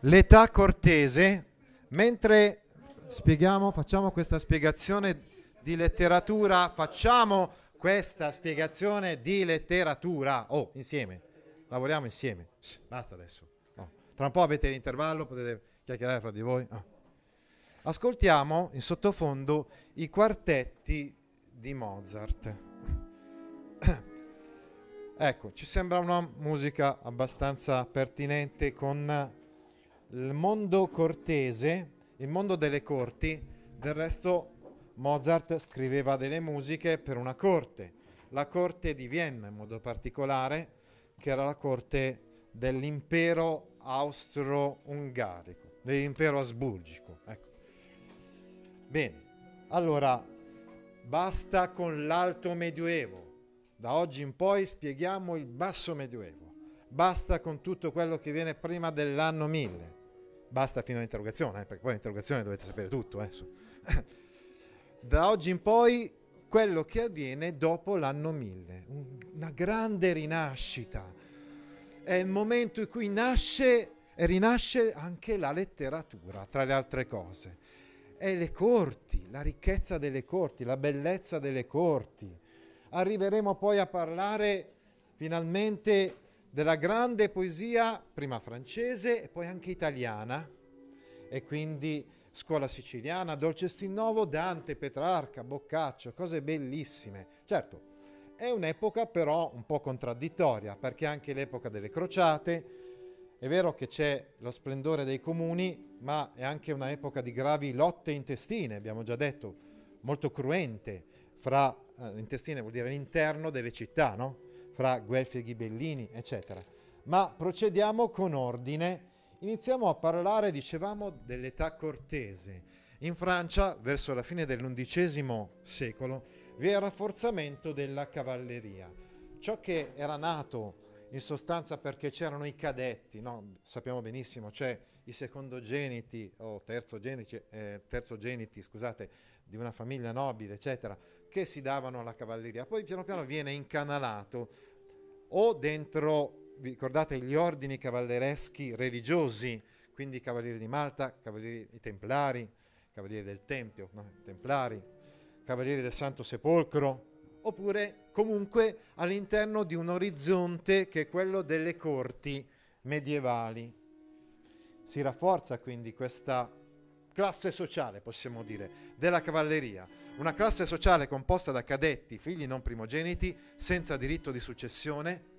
L'età cortese, mentre spieghiamo, facciamo questa spiegazione di letteratura, facciamo questa spiegazione di letteratura. Oh, insieme, lavoriamo insieme. Basta adesso. No. Tra un po' avete l'intervallo, potete chiacchierare fra di voi. No. Ascoltiamo in sottofondo i quartetti di Mozart. ecco, ci sembra una musica abbastanza pertinente con il mondo cortese, il mondo delle corti. Del resto Mozart scriveva delle musiche per una corte, la corte di Vienna in modo particolare, che era la corte dell'impero austro-ungarico, dell'impero asburgico. Ecco. Bene, allora basta con l'alto medioevo. Da oggi in poi spieghiamo il basso medioevo. Basta con tutto quello che viene prima dell'anno 1000. Basta fino all'interrogazione, eh, perché poi all'interrogazione dovete sapere tutto. Eh, da oggi in poi quello che avviene dopo l'anno 1000. Un, una grande rinascita. È il momento in cui nasce e rinasce anche la letteratura, tra le altre cose è le corti, la ricchezza delle corti, la bellezza delle corti. Arriveremo poi a parlare finalmente della grande poesia, prima francese e poi anche italiana, e quindi scuola siciliana, Dolce Stinnovo, Dante, Petrarca, Boccaccio, cose bellissime. Certo, è un'epoca però un po' contraddittoria, perché anche l'epoca delle crociate, è vero che c'è lo splendore dei comuni, ma è anche un'epoca di gravi lotte intestine, abbiamo già detto, molto cruente, fra eh, intestine vuol dire all'interno delle città, no? Fra Guelfi e Ghibellini, eccetera. Ma procediamo con ordine. Iniziamo a parlare, dicevamo, dell'età cortese. In Francia, verso la fine dell'undicesimo secolo, vi è il rafforzamento della cavalleria. Ciò che era nato in sostanza perché c'erano i cadetti, no? sappiamo benissimo, c'è i secondogeniti o terzogeniti, eh, terzogeniti scusate, di una famiglia nobile, eccetera, che si davano alla cavalleria. Poi piano piano viene incanalato o dentro, ricordate, gli ordini cavallereschi religiosi, quindi cavalieri di Malta, cavalieri i templari, cavalieri del Tempio, no? templari, cavalieri del Santo Sepolcro, oppure comunque all'interno di un orizzonte che è quello delle corti medievali. Si rafforza quindi questa classe sociale, possiamo dire, della cavalleria, una classe sociale composta da cadetti, figli non primogeniti, senza diritto di successione,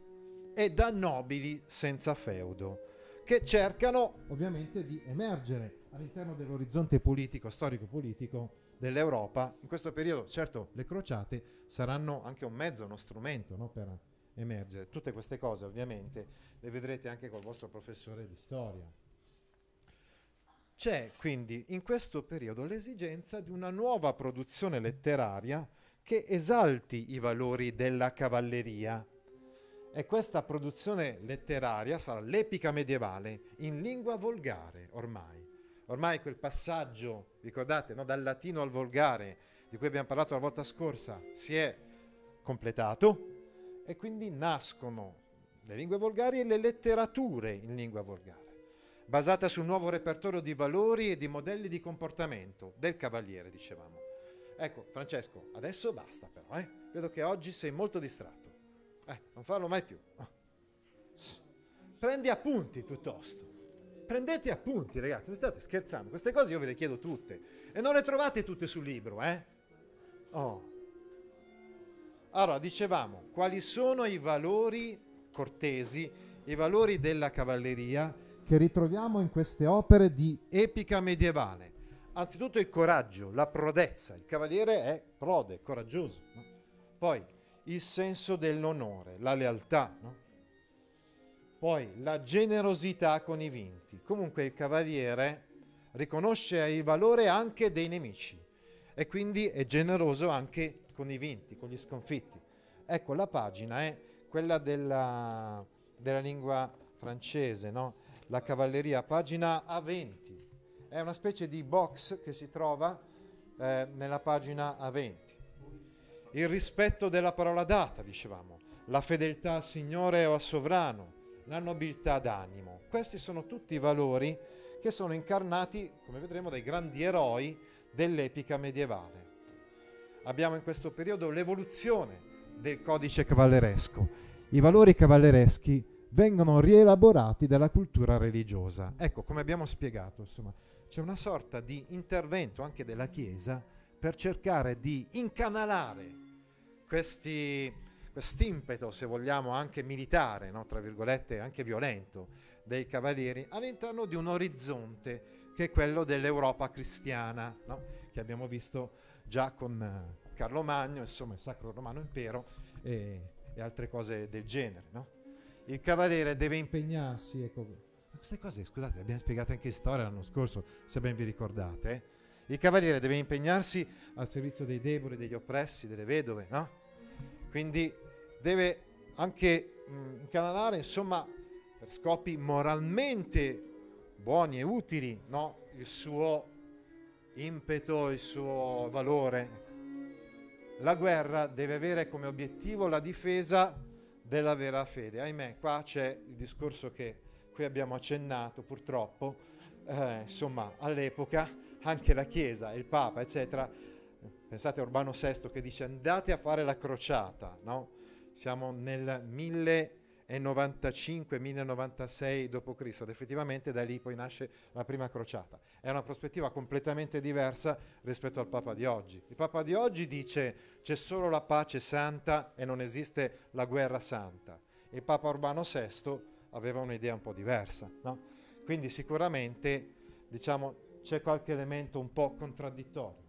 e da nobili senza feudo, che cercano ovviamente di emergere all'interno dell'orizzonte politico, storico-politico dell'Europa, in questo periodo certo le crociate saranno anche un mezzo, uno strumento no, per emergere. Tutte queste cose ovviamente le vedrete anche col vostro professore di storia. C'è quindi in questo periodo l'esigenza di una nuova produzione letteraria che esalti i valori della cavalleria. E questa produzione letteraria sarà l'epica medievale in lingua volgare ormai ormai quel passaggio, ricordate, no, dal latino al volgare, di cui abbiamo parlato la volta scorsa, si è completato e quindi nascono le lingue volgari e le letterature in lingua volgare, basate sul nuovo repertorio di valori e di modelli di comportamento del cavaliere, dicevamo. Ecco, Francesco, adesso basta però, eh? Vedo che oggi sei molto distratto. Eh, non farlo mai più. Prendi appunti piuttosto prendete appunti, ragazzi, mi state scherzando. Queste cose io ve le chiedo tutte. E non le trovate tutte sul libro, eh? Oh. Allora, dicevamo, quali sono i valori cortesi, i valori della cavalleria che ritroviamo in queste opere di epica medievale? Anzitutto il coraggio, la prodezza. Il cavaliere è prode, coraggioso. No? Poi il senso dell'onore, la lealtà, no? Poi la generosità con i vinti. Comunque il cavaliere riconosce il valore anche dei nemici e quindi è generoso anche con i vinti, con gli sconfitti. Ecco, la pagina è quella della, della lingua francese, no? La cavalleria, pagina A20. È una specie di box che si trova eh, nella pagina A20. Il rispetto della parola data, dicevamo, la fedeltà al Signore o al sovrano, la nobiltà d'animo. Questi sono tutti valori che sono incarnati, come vedremo, dai grandi eroi dell'epica medievale. Abbiamo in questo periodo l'evoluzione del codice cavalleresco. I valori cavallereschi vengono rielaborati dalla cultura religiosa. Ecco, come abbiamo spiegato, insomma, c'è una sorta di intervento anche della Chiesa per cercare di incanalare questi, quest'impeto, se vogliamo, anche militare, no? tra virgolette, anche violento, dei cavalieri all'interno di un orizzonte che è quello dell'Europa cristiana, no? che abbiamo visto già con uh, Carlo Magno, insomma il Sacro Romano Impero e, e altre cose del genere. No? Il cavaliere deve impegnarsi, ecco, queste cose, scusate, le abbiamo spiegate anche in storia l'anno scorso, se ben vi ricordate. Il cavaliere deve impegnarsi al servizio dei deboli, degli oppressi, delle vedove, no? Quindi deve anche mh, incanalare, insomma, per scopi moralmente buoni e utili, no? Il suo impeto, il suo valore. La guerra deve avere come obiettivo la difesa della vera fede. Ahimè, qua c'è il discorso che qui abbiamo accennato, purtroppo, eh, insomma, all'epoca anche la Chiesa, il Papa, eccetera. Pensate a Urbano VI che dice andate a fare la crociata, no? Siamo nel 1095-1096 d.C. ed effettivamente da lì poi nasce la prima crociata. È una prospettiva completamente diversa rispetto al Papa di oggi. Il Papa di oggi dice c'è solo la pace santa e non esiste la guerra santa. Il Papa Urbano VI aveva un'idea un po' diversa, no? Quindi sicuramente, diciamo, c'è qualche elemento un po' contraddittorio.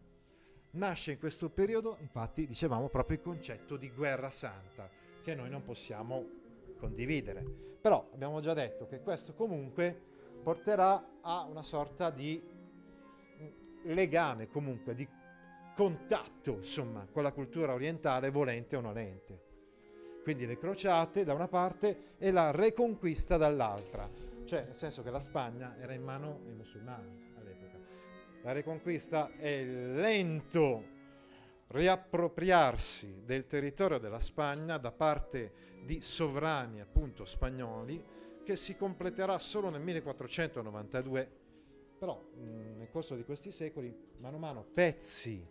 Nasce in questo periodo, infatti, dicevamo proprio il concetto di guerra santa, che noi non possiamo condividere. Però abbiamo già detto che questo comunque porterà a una sorta di legame, comunque, di contatto, insomma, con la cultura orientale, volente o nolente. Quindi le crociate da una parte e la reconquista dall'altra, cioè nel senso che la Spagna era in mano ai musulmani la riconquista è lento riappropriarsi del territorio della Spagna da parte di sovrani appunto spagnoli che si completerà solo nel 1492 però nel corso di questi secoli mano a mano pezzi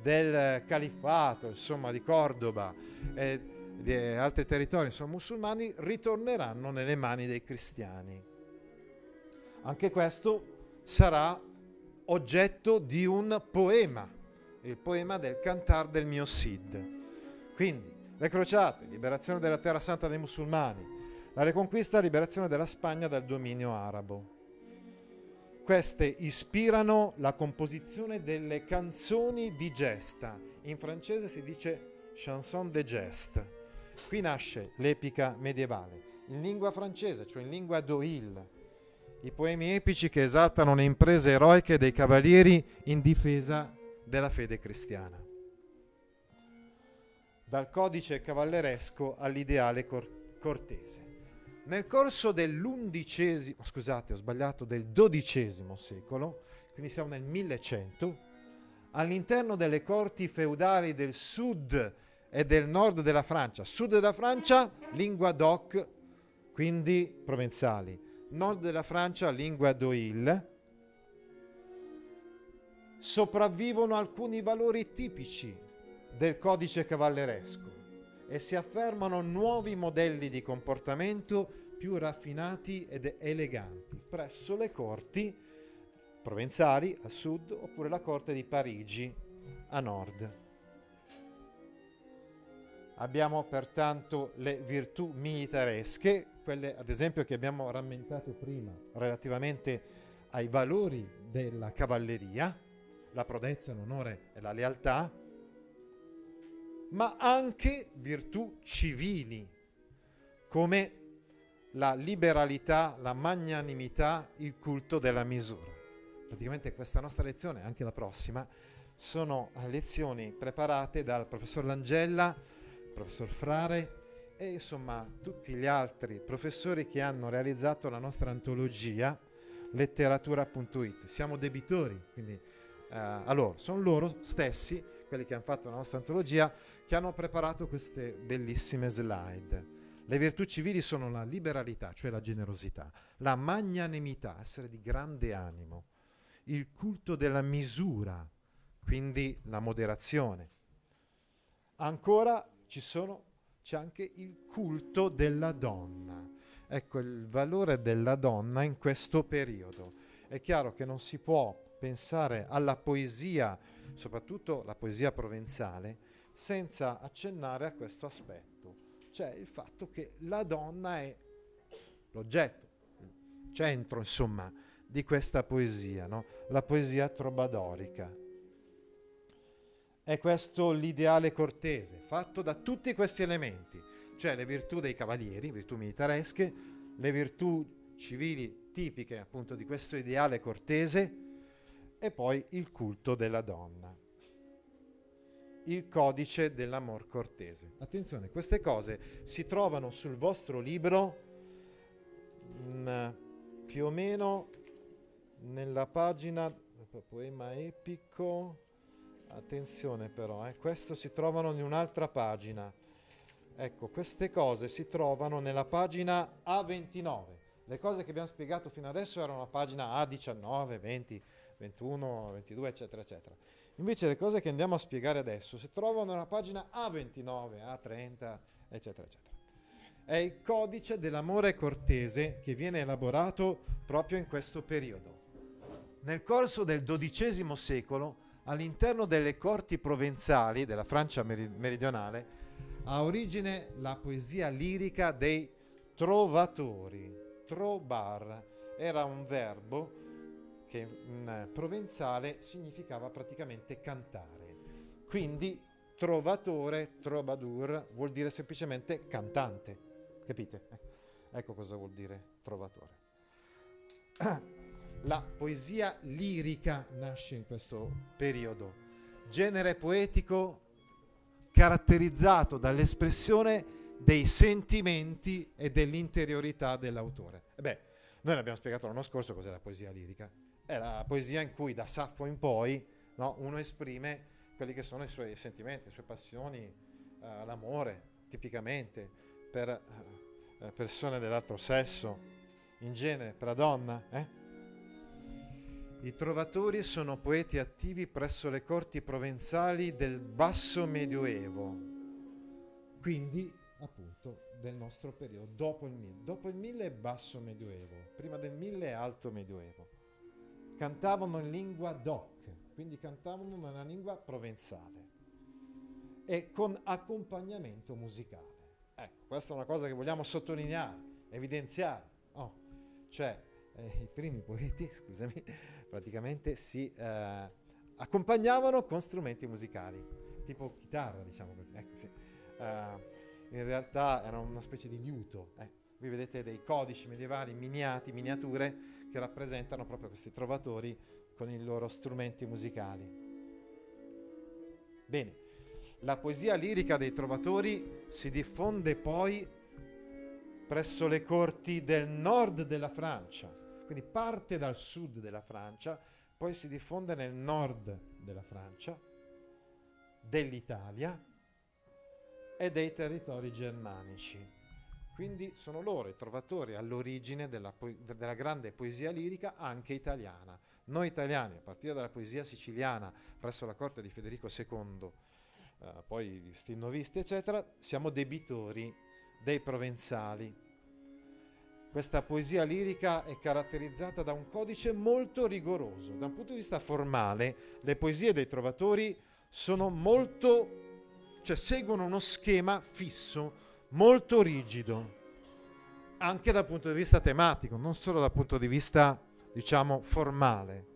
del califfato insomma di Cordoba e di altri territori insomma, musulmani ritorneranno nelle mani dei cristiani. Anche questo sarà oggetto di un poema, il poema del Cantar del mio Cid. Quindi, le crociate, liberazione della terra santa dei musulmani, la riconquista liberazione della Spagna dal dominio arabo. Queste ispirano la composizione delle canzoni di gesta. In francese si dice chanson de geste. Qui nasce l'epica medievale. In lingua francese, cioè in lingua d'Oil, i poemi epici che esaltano le imprese eroiche dei cavalieri in difesa della fede cristiana. Dal codice cavalleresco all'ideale cor- cortese. Nel corso dell'undicesimo, scusate, ho sbagliato, del dodicesimo secolo, quindi siamo nel 1100, all'interno delle corti feudali del sud e del nord della Francia, sud della Francia, lingua doc, quindi provenzali, nord della Francia, lingua d'Oil, sopravvivono alcuni valori tipici del codice cavalleresco e si affermano nuovi modelli di comportamento più raffinati ed eleganti presso le corti provenzali a sud oppure la corte di Parigi a nord. Abbiamo pertanto le virtù militaresche, quelle ad esempio che abbiamo rammentato prima relativamente ai valori della cavalleria, la prodezza, l'onore e la lealtà, ma anche virtù civili, come la liberalità, la magnanimità, il culto della misura. Praticamente questa nostra lezione, anche la prossima, sono lezioni preparate dal professor Langella, professor Frare e insomma tutti gli altri professori che hanno realizzato la nostra antologia letteratura.it. Siamo debitori, quindi eh, allora sono loro stessi, quelli che hanno fatto la nostra antologia, che hanno preparato queste bellissime slide. Le virtù civili sono la liberalità, cioè la generosità, la magnanimità, essere di grande animo, il culto della misura, quindi la moderazione. Ancora sono, c'è anche il culto della donna. Ecco il valore della donna in questo periodo. È chiaro che non si può pensare alla poesia, soprattutto la poesia provenzale, senza accennare a questo aspetto, cioè il fatto che la donna è l'oggetto, il centro, insomma, di questa poesia, no? la poesia trobadorica. È questo l'ideale cortese, fatto da tutti questi elementi, cioè le virtù dei cavalieri, virtù militaresche, le virtù civili tipiche appunto di questo ideale cortese e poi il culto della donna. Il codice dell'amor cortese. Attenzione, queste cose si trovano sul vostro libro mh, mm, più o meno nella pagina poema epico Attenzione però, eh, questo si trovano in un'altra pagina. Ecco, queste cose si trovano nella pagina A29. Le cose che abbiamo spiegato fino adesso erano la pagina A19, 20, 21, 22, eccetera, eccetera. Invece le cose che andiamo a spiegare adesso si trovano nella pagina A29, A30, eccetera, eccetera. È il codice dell'amore cortese che viene elaborato proprio in questo periodo. Nel corso del XII secolo all'interno delle corti provenzali della Francia meridionale ha origine la poesia lirica dei trovatori. Trobar era un verbo che in provenzale significava praticamente cantare. Quindi trovatore, trobadur, vuol dire semplicemente cantante. Capite? Ecco cosa vuol dire trovatore. La poesia lirica nasce in questo periodo, genere poetico caratterizzato dall'espressione dei sentimenti e dell'interiorità dell'autore. E beh, noi l'abbiamo spiegato l'anno scorso cos'è la poesia lirica. È la poesia in cui da Saffo in poi no, uno esprime quelli che sono i suoi sentimenti, le sue passioni, eh, l'amore, tipicamente, per eh, persone dell'altro sesso, in genere, per la donna. Eh? I trovatori sono poeti attivi presso le corti provenzali del basso medioevo, quindi appunto del nostro periodo, dopo il 1000. Dopo il 1000 è basso medioevo, prima del 1000 è alto medioevo. Cantavano in lingua doc, quindi cantavano nella lingua provenzale e con accompagnamento musicale. Ecco, questa è una cosa che vogliamo sottolineare, evidenziare. Oh, cioè, eh, i primi poeti, scusami, praticamente si eh, accompagnavano con strumenti musicali, tipo chitarra, diciamo così. Ecco, sì. uh, in realtà era una specie di liuto. Eh. Qui vedete dei codici medievali miniati, miniature, che rappresentano proprio questi trovatori con i loro strumenti musicali. Bene, la poesia lirica dei trovatori si diffonde poi presso le corti del nord della Francia quindi parte dal sud della Francia, poi si diffonde nel nord della Francia, dell'Italia e dei territori germanici. Quindi sono loro i trovatori all'origine della, po- della, grande poesia lirica anche italiana. Noi italiani, a partire dalla poesia siciliana presso la corte di Federico II, eh, poi gli stilnovisti, eccetera, siamo debitori dei provenzali questa poesia lirica è caratterizzata da un codice molto rigoroso. Da un punto di vista formale, le poesie dei trovatori sono molto, cioè seguono uno schema fisso, molto rigido, anche dal punto di vista tematico, non solo dal punto di vista, diciamo, formale.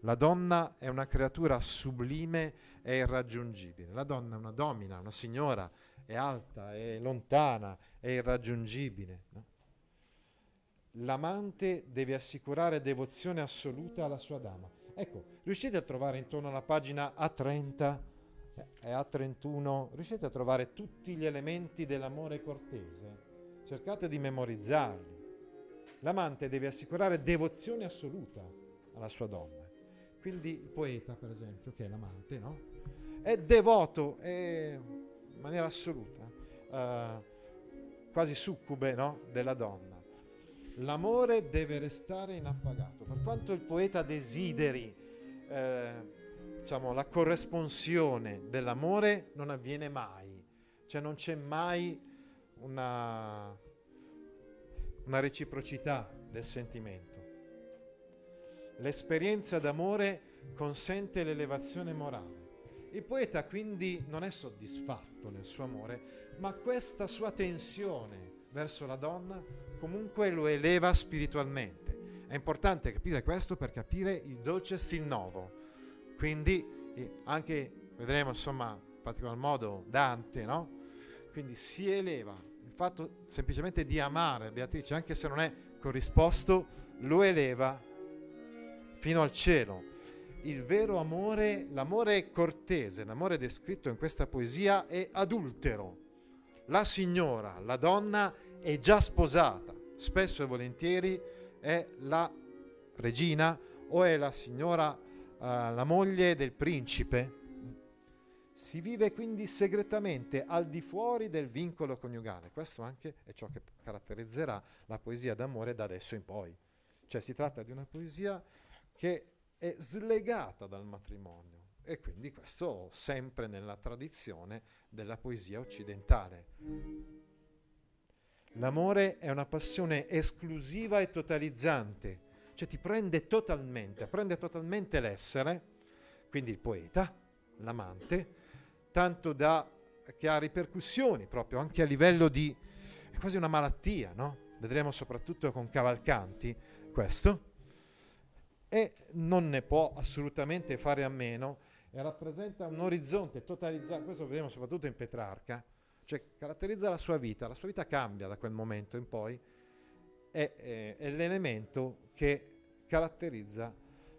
La donna è una creatura sublime e irraggiungibile. La donna è una domina, una signora, è alta, è lontana, è irraggiungibile. No? l'amante deve assicurare devozione assoluta alla sua dama. Ecco, riuscite a trovare intorno alla pagina A30 e A31, riuscite a trovare tutti gli elementi dell'amore cortese? Cercate di memorizzarli. L'amante deve assicurare devozione assoluta alla sua donna. Quindi il poeta, per esempio, che è l'amante, no? È devoto è in maniera assoluta, uh, quasi succube no? della donna. L'amore deve restare inappagato. Per quanto il poeta desideri eh, diciamo, la corresponsione dell'amore, non avviene mai. Cioè non c'è mai una, una reciprocità del sentimento. L'esperienza d'amore consente l'elevazione morale. Il poeta quindi non è soddisfatto nel suo amore, ma questa sua tensione verso la donna comunque lo eleva spiritualmente. È importante capire questo per capire il dolce stil novo. Quindi anche, vedremo insomma, in particolar modo Dante, no? Quindi si eleva. Il fatto semplicemente di amare Beatrice, anche se non è corrisposto, lo eleva fino al cielo. Il vero amore, l'amore cortese, l'amore descritto in questa poesia è adultero. La signora, la donna è già sposata, spesso e volentieri è la regina o è la signora, la moglie del principe. Si vive quindi segretamente al di fuori del vincolo coniugale. Questo anche è ciò che caratterizzerà la poesia d'amore da adesso in poi. Cioè si tratta di una poesia che è slegata dal matrimonio e quindi questo sempre nella tradizione della poesia occidentale. L'amore è una passione esclusiva e totalizzante, cioè ti prende totalmente, prende totalmente l'essere, quindi il poeta, l'amante, tanto da che ha ripercussioni proprio anche a livello di è quasi una malattia, no? Vedremo soprattutto con Cavalcanti questo e non ne può assolutamente fare a meno e rappresenta un orizzonte totalizzato, questo lo vedremo soprattutto in Petrarca, cioè caratterizza la sua vita, la sua vita cambia da quel momento in poi, è, è, è l'elemento che caratterizza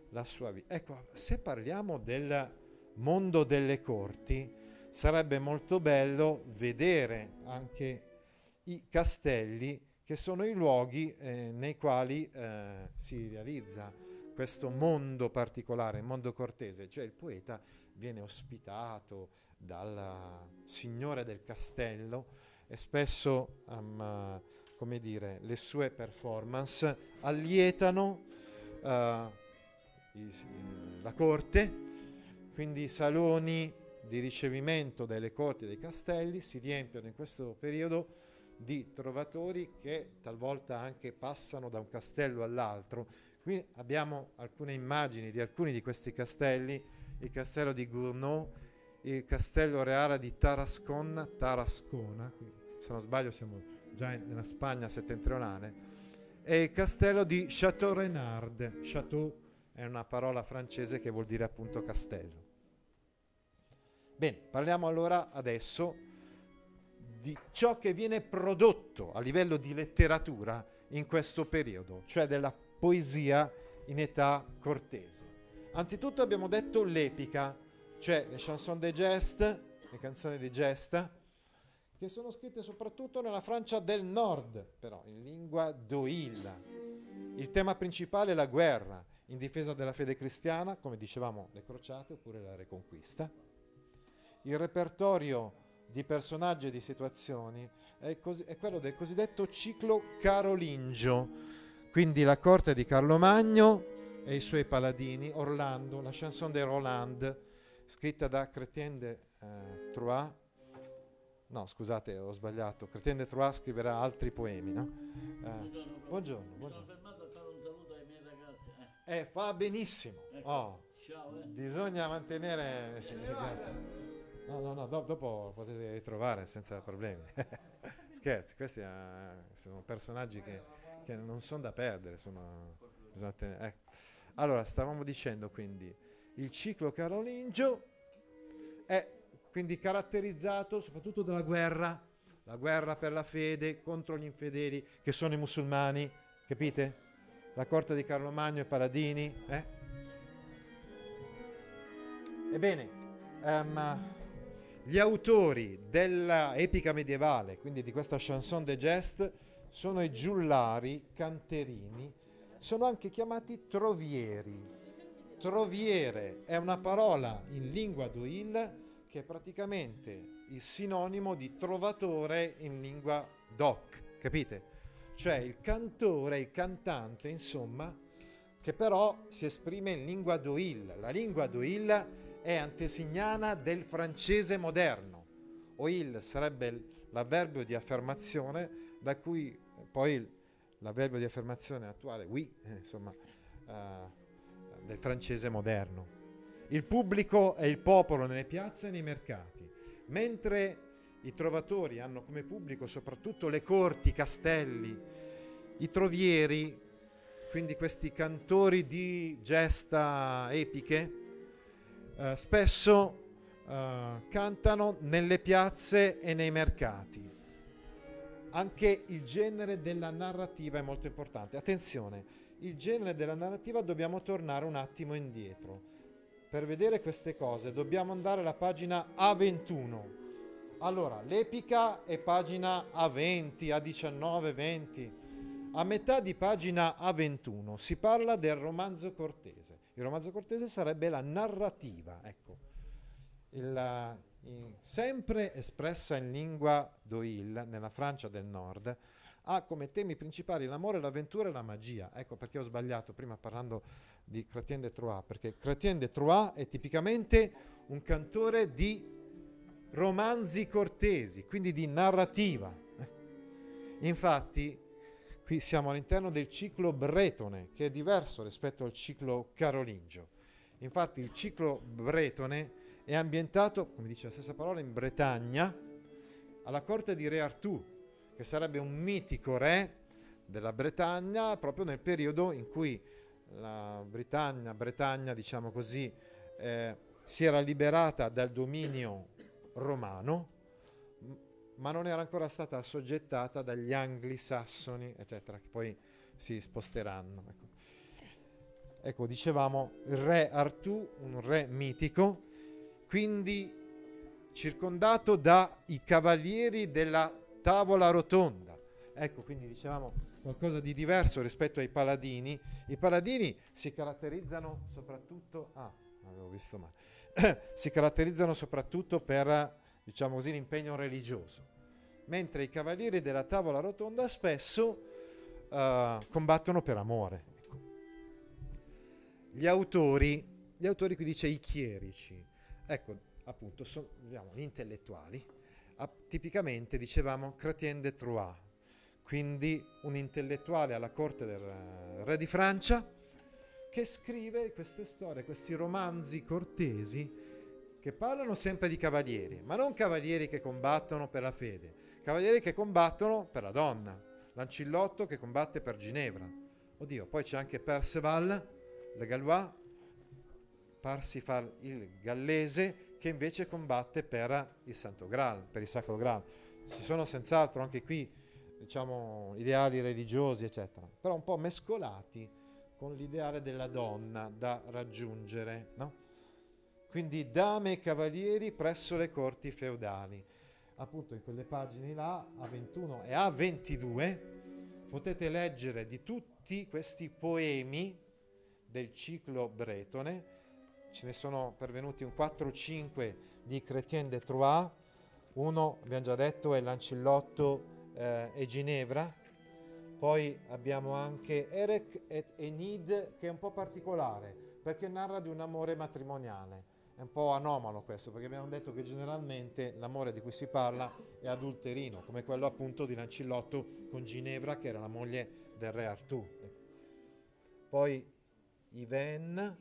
la sua vita. Ecco, se parliamo del mondo delle corti, sarebbe molto bello vedere anche i castelli che sono i luoghi eh, nei quali eh, si realizza questo mondo particolare, il mondo cortese, cioè il poeta viene ospitato, dal signore del castello e spesso um, come dire, le sue performance allietano uh, i, la corte, quindi i saloni di ricevimento delle corti dei castelli si riempiono in questo periodo di trovatori che talvolta anche passano da un castello all'altro. Qui abbiamo alcune immagini di alcuni di questi castelli, il castello di Gournau il castello reale di Tarascon, Tarascona, se non sbaglio siamo già nella Spagna settentrionale, e il castello di Château Renard. Château è una parola francese che vuol dire appunto castello. Bene, parliamo allora adesso di ciò che viene prodotto a livello di letteratura in questo periodo, cioè della poesia in età cortese. Anzitutto abbiamo detto l'epica, cioè le chanson de geste, le canzoni di gesta, che sono scritte soprattutto nella Francia del Nord, però in lingua d'Oil. Il tema principale è la guerra, in difesa della fede cristiana, come dicevamo, le crociate oppure la reconquista. Il repertorio di personaggi e di situazioni è, cos- è quello del cosiddetto ciclo carolingio, quindi la corte di Carlo Magno e i suoi paladini, Orlando, la chanson de Roland, scritta da Chrétien de eh, Troyes. No, scusate, ho sbagliato. Chrétien de Troyes scriverà altri poemi, no? Eh, buongiorno, buongiorno. Mi sono fermato a fare un saluto ai miei ragazzi. Eh. Eh, fa benissimo. Ecco. Oh, Ciao, eh. bisogna mantenere... No, no, no, do- dopo potete ritrovare senza problemi. Scherzi, questi eh, sono personaggi che, che non sono da perdere. Sono, tenere- ecco. Allora, stavamo dicendo quindi, il ciclo carolingio è quindi caratterizzato soprattutto dalla guerra, la guerra per la fede contro gli infedeli che sono i musulmani, Capite? La corte di Carlo Magno e Paladini. Eh? Ebbene, um, gli autori della epica medievale, quindi di questa chanson de geste, sono i giullari canterini, sono anche chiamati trovieri. Troviere è una parola in lingua d'Oil che è praticamente il sinonimo di trovatore in lingua doc, capite? Cioè il cantore, il cantante, insomma, che però si esprime in lingua d'Oil. La lingua d'Oil è antesignana del francese moderno. Oil sarebbe l'avverbio di affermazione da cui poi l'avverbio di affermazione attuale, oui, eh, insomma, uh, del francese moderno. Il pubblico è il popolo nelle piazze e nei mercati, mentre i trovatori hanno come pubblico soprattutto le corti, i castelli, i trovieri, quindi questi cantori di gesta epiche, eh, spesso eh, cantano nelle piazze e nei mercati. Anche il genere della narrativa è molto importante. Attenzione, il genere della narrativa dobbiamo tornare un attimo indietro per vedere queste cose dobbiamo andare alla pagina A21. Allora, l'epica è pagina A20, A19, 20. A metà di pagina A21 si parla del romanzo cortese. Il romanzo cortese sarebbe la narrativa, ecco. Il, in, sempre espressa in lingua d'Oil, nella Francia del Nord, ha come temi principali l'amore, l'avventura e la magia. Ecco perché ho sbagliato prima parlando di Chrétien de Troyes, perché Chrétien de Troyes è tipicamente un cantore di romanzi cortesi, quindi di narrativa. Infatti, qui siamo all'interno del ciclo bretone, che è diverso rispetto al ciclo carolingio. Infatti il ciclo bretone è ambientato, come dice la stessa parola, in Bretagna, alla corte di Re Artù, che sarebbe un mitico re della Bretagna proprio nel periodo in cui la Britannia, Bretagna, diciamo così, eh, si era liberata dal dominio romano, ma non era ancora stata assoggettata dagli angli-sassoni, eccetera, che poi si sposteranno. Ecco. ecco, dicevamo il re Artù, un re mitico, quindi circondato dai cavalieri della tavola rotonda. Ecco, quindi dicevamo qualcosa di diverso rispetto ai paladini. I paladini si caratterizzano soprattutto... Ah, avevo visto male. si caratterizzano soprattutto per, diciamo così, l'impegno religioso, mentre i cavalieri della tavola rotonda spesso uh, combattono per amore. Ecco. Gli autori, gli autori qui dice i chierici, ecco appunto sono gli intellettuali, tipicamente dicevamo Chrétien de Troyes, quindi un intellettuale alla corte del re di Francia, che scrive queste storie, questi romanzi cortesi che parlano sempre di cavalieri, ma non cavalieri che combattono per la fede, cavalieri che combattono per la donna, Lancillotto che combatte per Ginevra. Oddio, poi c'è anche Perceval, le Galois, Parsifal il gallese, che invece combatte per il Santo Graal, per il Sacro Graal. Ci sono senz'altro anche qui diciamo, ideali religiosi, eccetera, però un po' mescolati con l'ideale della donna da raggiungere, no? Quindi dame e cavalieri presso le corti feudali. Appunto in quelle pagine là, A21 e A22, potete leggere di tutti questi poemi del ciclo bretone, ce ne sono pervenuti un 4 o 5 di Chrétien de Troyes, uno abbiamo già detto è l'Ancillotto eh, e Ginevra. Poi abbiamo anche Erech et Enid che è un po' particolare perché narra di un amore matrimoniale. È un po' anomalo questo perché abbiamo detto che generalmente l'amore di cui si parla è adulterino, come quello appunto di Lancillotto con Ginevra che era la moglie del re Artù. Poi Iven,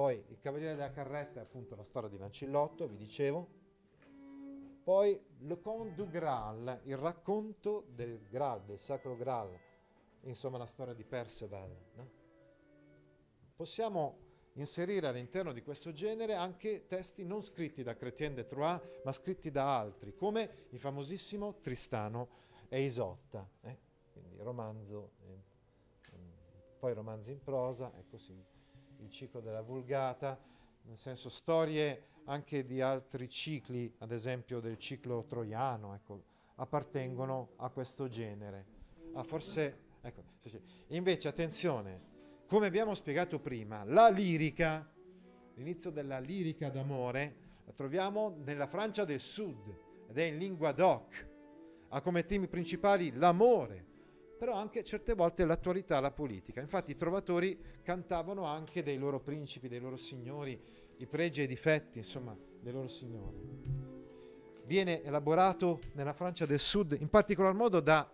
poi il Cavaliere della Carretta è appunto la storia di Lancillotto, vi dicevo. Poi Le Conte du Graal, il racconto del Graal, del Sacro Graal, insomma la storia di Perceval. No? Possiamo inserire all'interno di questo genere anche testi non scritti da Chrétien de Troyes, ma scritti da altri, come il famosissimo Tristano e Isotta. Eh? Quindi romanzo, eh, poi romanzi in prosa, ecco sì, il ciclo della vulgata, nel senso storie anche di altri cicli, ad esempio del ciclo troiano, ecco, appartengono a questo genere. Ah, forse, ecco, sì, sì. Invece, attenzione, come abbiamo spiegato prima, la lirica, l'inizio della lirica d'amore, la troviamo nella Francia del Sud ed è in lingua doc. Ha come temi principali l'amore, però anche certe volte l'attualità, la politica. Infatti i trovatori cantavano anche dei loro principi, dei loro signori, i pregi e i difetti, insomma, dei loro signori. Viene elaborato nella Francia del Sud, in particolar modo da,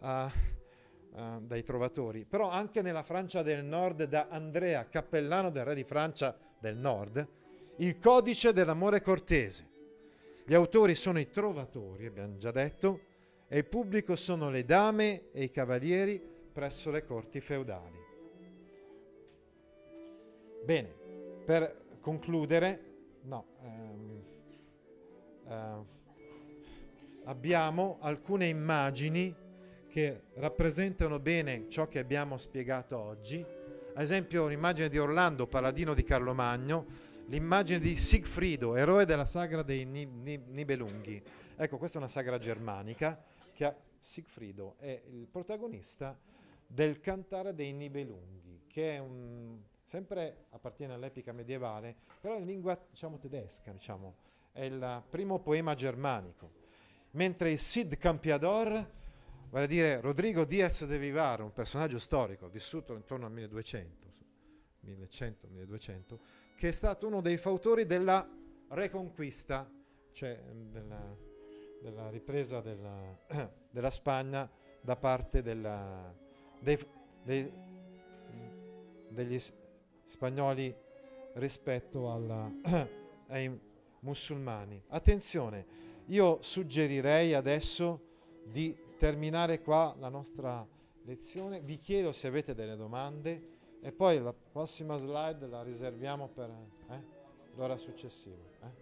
uh, uh, dai trovatori, però anche nella Francia del Nord da Andrea, cappellano del re di Francia del Nord, il codice dell'amore cortese. Gli autori sono i trovatori, abbiamo già detto, e il pubblico sono le dame e i cavalieri presso le corti feudali. Bene, per concludere, no, ehm, eh, abbiamo alcune immagini che rappresentano bene ciò che abbiamo spiegato oggi. Ad esempio un'immagine di Orlando, paladino di Carlo Magno, l'immagine di Sigfrido, eroe della sagra dei Nibelunghi. Ecco, questa è una sagra germanica che ha Sigfrido, è il protagonista del Cantare dei Nibelunghi, che un, sempre appartiene all'epica medievale, però in lingua diciamo, tedesca, diciamo, è il primo poema germanico. Mentre il Cid Campiador, vale a dire Rodrigo Diaz de Vivar, un personaggio storico vissuto intorno al 1200, 1100-1200, che è stato uno dei fautori della Reconquista, cioè della, della ripresa della, della, Spagna da parte della, dei, dei, degli spagnoli rispetto alla, ai musulmani. Attenzione, io suggerirei adesso di terminare qua la nostra lezione. Vi chiedo se avete delle domande e poi la prossima slide la riserviamo per eh, l'ora successiva. Eh?